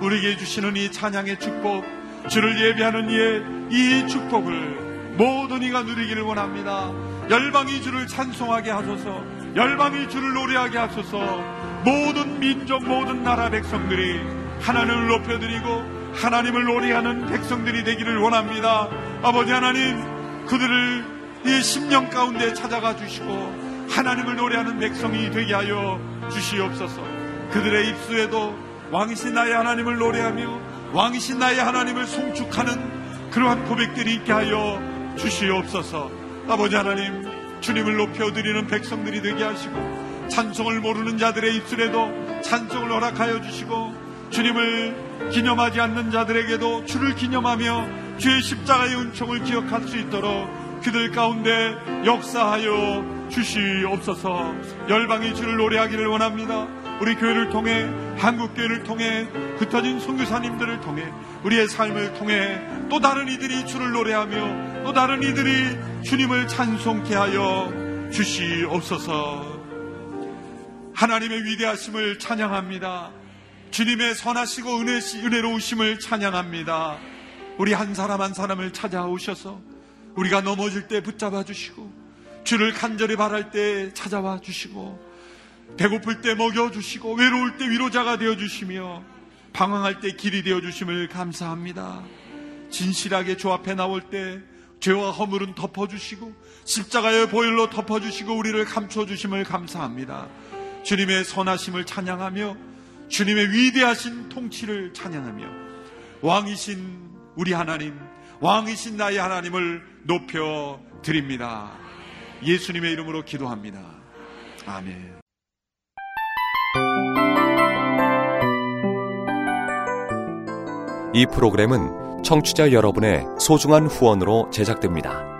우리에게 주시는 이 찬양의 축복, 주를 예배하는 이의 이 축복을 모든 이가 누리기를 원합니다. 열방이 주를 찬송하게 하소서, 열방이 주를 노래하게 하소서, 모든 민족, 모든 나라 백성들이 하나님을 높여드리고 하나님을 노래하는 백성들이 되기를 원합니다. 아버지 하나님, 그들을 이 심령 가운데 찾아가 주시고 하나님을 노래하는 백성이 되게 하여 주시옵소서. 그들의 입술에도 왕이신 나의 하나님을 노래하며 왕이신 나의 하나님을 송축하는 그러한 고백들이 있게 하여 주시옵소서. 아버지 하나님, 주님을 높여드리는 백성들이 되게 하시고 찬송을 모르는 자들의 입술에도 찬송을 허락하여 주시고 주님을 기념하지 않는 자들에게도 주를 기념하며 주의 십자가의 은총을 기억할 수 있도록 그들 가운데 역사하여 주시옵소서 열방이 주를 노래하기를 원합니다. 우리 교회를 통해 한국 교회를 통해 흩어진 선교사님들을 통해 우리의 삶을 통해 또 다른 이들이 주를 노래하며 또 다른 이들이 주님을 찬송케 하여 주시옵소서 하나님의 위대하심을 찬양합니다. 주님의 선하시고 은혜시, 은혜로우심을 찬양합니다. 우리 한 사람 한 사람을 찾아오셔서 우리가 넘어질 때 붙잡아 주시고 주를 간절히 바랄 때 찾아와 주시고 배고플 때 먹여 주시고 외로울 때 위로자가 되어 주시며 방황할 때 길이 되어 주심을 감사합니다. 진실하게 주 앞에 나올 때 죄와 허물은 덮어주시고 십자가의 보혈로 덮어주시고 우리를 감춰주심을 감사합니다. 주님의 선하심을 찬양하며 주님의 위대하신 통치를 찬양하며 왕이신 우리 하나님, 왕이신 나의 하나님을 높여 드립니다. 예수님의 이름으로 기도합니다. 아멘. 이 프로그램은 청취자 여러분의 소중한 후원으로 제작됩니다.